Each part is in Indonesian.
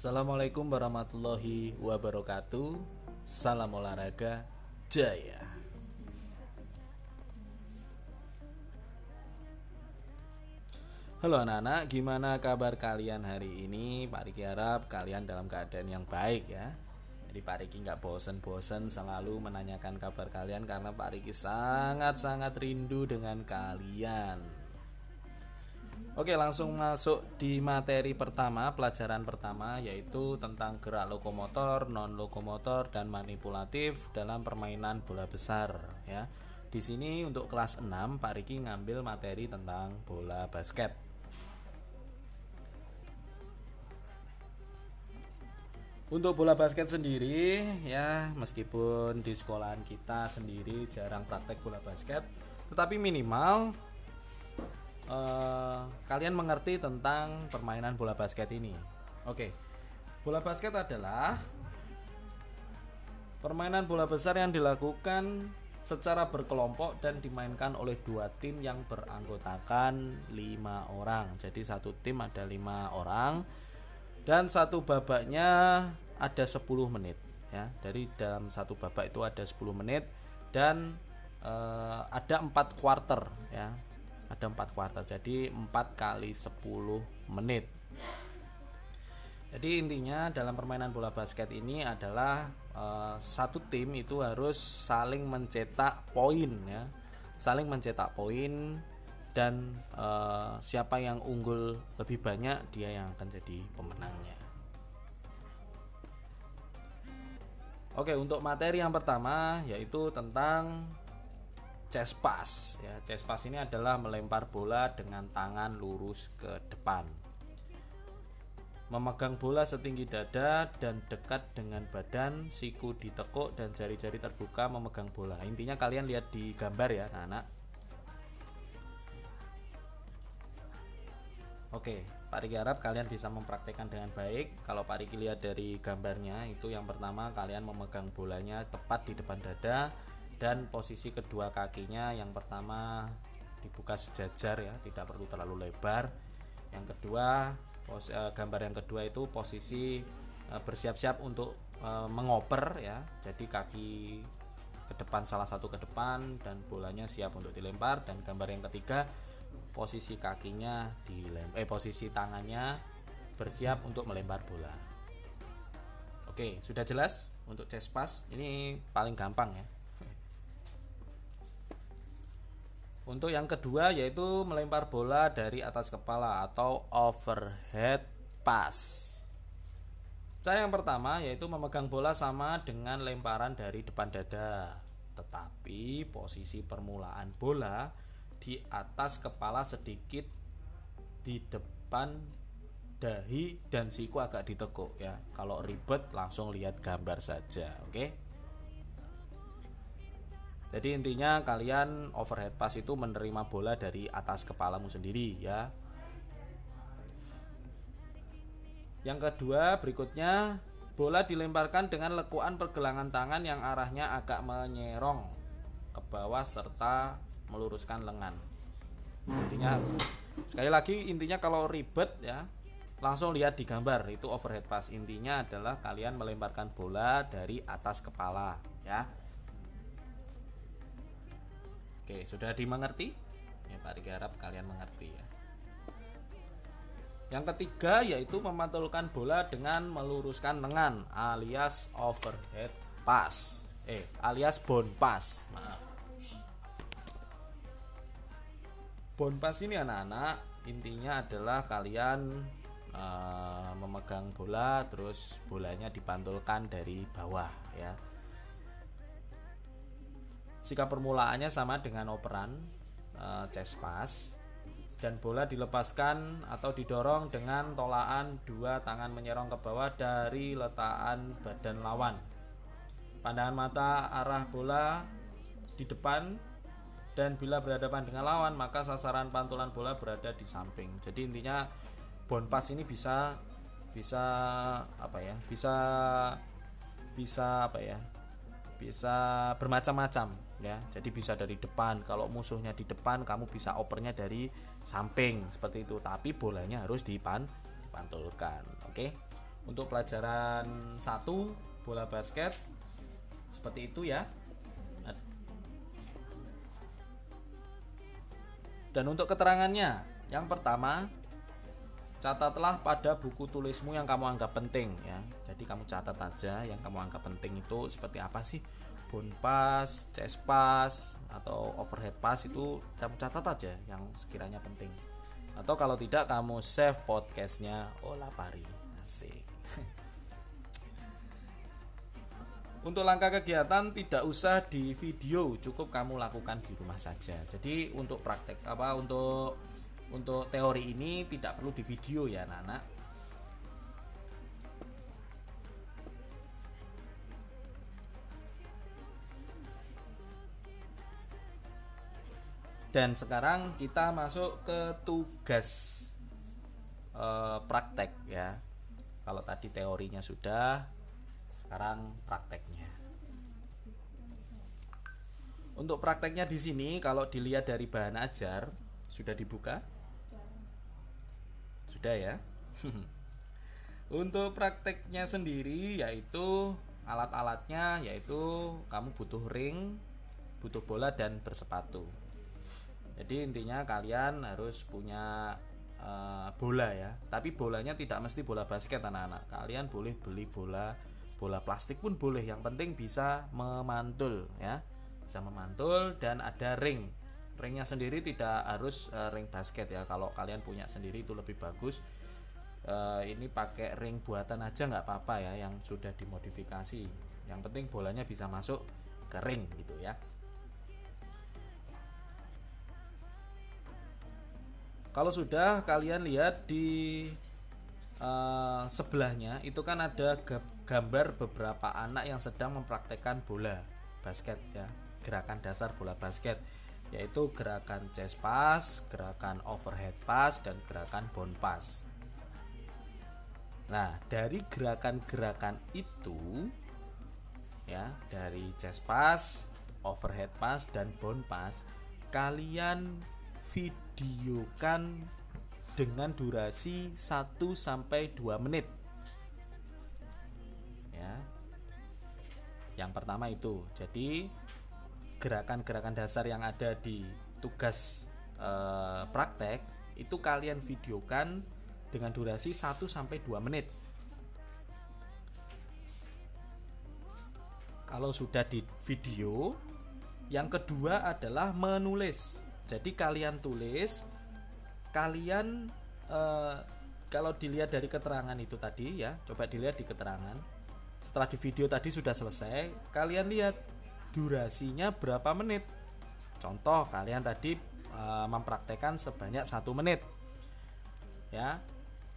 Assalamualaikum warahmatullahi wabarakatuh. Salam olahraga. Jaya. Halo anak-anak, gimana kabar kalian hari ini? Pak Riki harap kalian dalam keadaan yang baik ya. Jadi Pak Riki nggak bosen-bosen selalu menanyakan kabar kalian Karena Pak Riki sangat-sangat rindu dengan kalian Oke langsung masuk di materi pertama Pelajaran pertama yaitu tentang gerak lokomotor, non lokomotor, dan manipulatif dalam permainan bola besar ya. Di sini untuk kelas 6 Pak Riki ngambil materi tentang bola basket. Untuk bola basket sendiri ya meskipun di sekolahan kita sendiri jarang praktek bola basket, tetapi minimal eh, kalian mengerti tentang permainan bola basket ini. Oke, bola basket adalah permainan bola besar yang dilakukan secara berkelompok dan dimainkan oleh dua tim yang beranggotakan lima orang. Jadi satu tim ada lima orang dan satu babaknya ada 10 menit ya dari dalam satu babak itu ada 10 menit dan uh, ada empat quarter ya ada empat quarter jadi 4 kali 10 menit jadi intinya dalam permainan bola basket ini adalah uh, satu tim itu harus saling mencetak poin ya saling mencetak poin dan uh, siapa yang unggul lebih banyak dia yang akan jadi pemenangnya. Oke, untuk materi yang pertama yaitu tentang chest pass ya. Chest pass ini adalah melempar bola dengan tangan lurus ke depan. Memegang bola setinggi dada dan dekat dengan badan, siku ditekuk dan jari-jari terbuka memegang bola. Intinya kalian lihat di gambar ya, anak-anak Oke, Pak Riki harap kalian bisa mempraktekkan dengan baik. Kalau Pak Riki lihat dari gambarnya, itu yang pertama kalian memegang bolanya tepat di depan dada dan posisi kedua kakinya yang pertama dibuka sejajar ya, tidak perlu terlalu lebar. Yang kedua, pos, eh, gambar yang kedua itu posisi eh, bersiap-siap untuk eh, mengoper ya. Jadi kaki ke depan salah satu ke depan dan bolanya siap untuk dilempar dan gambar yang ketiga posisi kakinya dilem eh posisi tangannya bersiap untuk melempar bola. Oke, sudah jelas untuk chest pass. Ini paling gampang ya. Untuk yang kedua yaitu melempar bola dari atas kepala atau overhead pass. Cara yang pertama yaitu memegang bola sama dengan lemparan dari depan dada. Tetapi posisi permulaan bola di atas kepala sedikit di depan dahi dan siku agak ditekuk ya. Kalau ribet langsung lihat gambar saja, oke? Okay? Jadi intinya kalian overhead pass itu menerima bola dari atas kepalamu sendiri ya. Yang kedua berikutnya bola dilemparkan dengan lekuan pergelangan tangan yang arahnya agak menyerong ke bawah serta meluruskan lengan. Intinya sekali lagi intinya kalau ribet ya langsung lihat di gambar. Itu overhead pass. Intinya adalah kalian melemparkan bola dari atas kepala ya oke sudah dimengerti? Ya Pak Riki harap kalian mengerti ya. Yang ketiga yaitu memantulkan bola dengan meluruskan lengan alias overhead pass. Eh alias bone pass maaf. Bonpas ini anak-anak intinya adalah kalian uh, memegang bola terus bolanya dipantulkan dari bawah ya. Jika permulaannya sama dengan operan uh, chest pass dan bola dilepaskan atau didorong dengan tolaan dua tangan menyerong ke bawah dari letakan badan lawan. Pandangan mata arah bola di depan dan bila berhadapan dengan lawan maka sasaran pantulan bola berada di samping jadi intinya bonpas ini bisa bisa apa ya bisa bisa apa ya bisa bermacam-macam ya jadi bisa dari depan. Kalau musuhnya di depan kamu bisa opernya dari samping seperti itu. Tapi bolanya harus dipantulkan oke? Untuk pelajaran satu bola basket seperti itu ya. Dan untuk keterangannya yang pertama catatlah pada buku tulismu yang kamu anggap penting ya. Jadi kamu catat aja yang kamu anggap penting itu seperti apa sih bone pass, chest pass atau overhead pass itu kamu catat aja yang sekiranya penting atau kalau tidak kamu save podcastnya Ola Pari asik Untuk langkah kegiatan tidak usah di video, cukup kamu lakukan di rumah saja. Jadi untuk praktek apa untuk untuk teori ini tidak perlu di video ya, anak-anak. Dan sekarang kita masuk ke tugas e, praktek ya. Kalau tadi teorinya sudah, sekarang prakteknya. Untuk prakteknya di sini kalau dilihat dari bahan ajar sudah dibuka? Sudah ya. Untuk prakteknya sendiri yaitu alat-alatnya yaitu kamu butuh ring, butuh bola dan bersepatu. Jadi intinya kalian harus punya uh, bola ya. Tapi bolanya tidak mesti bola basket anak-anak. Kalian boleh beli bola bola plastik pun boleh. Yang penting bisa memantul ya. Bisa memantul dan ada ring. Ringnya sendiri tidak harus uh, ring basket ya. Kalau kalian punya sendiri itu lebih bagus. Uh, ini pakai ring buatan aja nggak apa-apa ya yang sudah dimodifikasi. Yang penting bolanya bisa masuk ke ring gitu ya kalau sudah kalian lihat di uh, sebelahnya itu kan ada gambar beberapa anak yang sedang mempraktekkan bola basket ya gerakan dasar bola basket yaitu gerakan chest pass, gerakan overhead pass dan gerakan bound pass. Nah, dari gerakan-gerakan itu ya, dari chest pass, overhead pass dan bound pass, kalian videokan dengan durasi 1 sampai 2 menit Yang pertama itu. Jadi gerakan-gerakan dasar yang ada di tugas e, praktek itu kalian videokan dengan durasi 1 sampai 2 menit. Kalau sudah di video, yang kedua adalah menulis. Jadi kalian tulis, kalian e, kalau dilihat dari keterangan itu tadi ya, coba dilihat di keterangan. Setelah di video tadi sudah selesai kalian lihat durasinya berapa menit. Contoh kalian tadi e, mempraktekkan sebanyak satu menit. Ya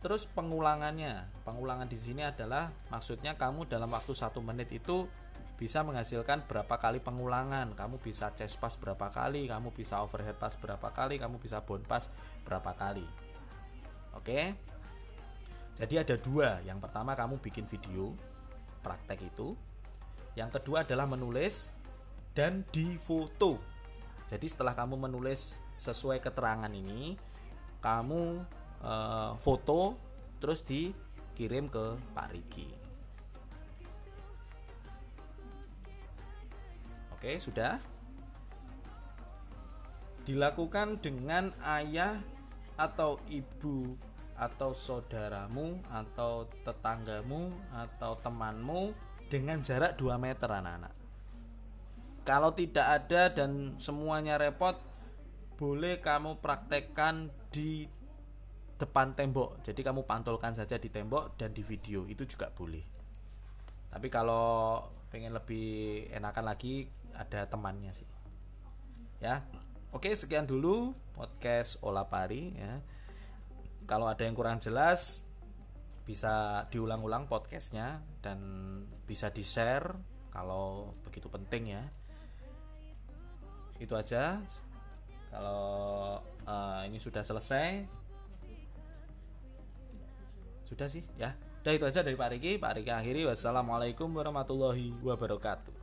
terus pengulangannya. Pengulangan di sini adalah maksudnya kamu dalam waktu satu menit itu bisa menghasilkan berapa kali pengulangan kamu bisa chest pass berapa kali kamu bisa overhead pass berapa kali kamu bisa bound pass berapa kali oke jadi ada dua yang pertama kamu bikin video praktek itu. Yang kedua adalah menulis dan difoto. Jadi setelah kamu menulis sesuai keterangan ini, kamu e, foto terus dikirim ke Pak Riki. Oke, sudah. Dilakukan dengan ayah atau ibu atau saudaramu atau tetanggamu atau temanmu dengan jarak 2 meter anak-anak. Kalau tidak ada dan semuanya repot, boleh kamu praktekkan di depan tembok. Jadi kamu pantulkan saja di tembok dan di video itu juga boleh. Tapi kalau pengen lebih enakan lagi ada temannya sih. Ya. Oke, sekian dulu podcast Olapari ya. Kalau ada yang kurang jelas bisa diulang-ulang podcastnya dan bisa di share kalau begitu penting ya. Itu aja. Kalau uh, ini sudah selesai. Sudah sih ya udah itu aja dari Pak Riki. Pak Riki akhiri. Wassalamualaikum warahmatullahi wabarakatuh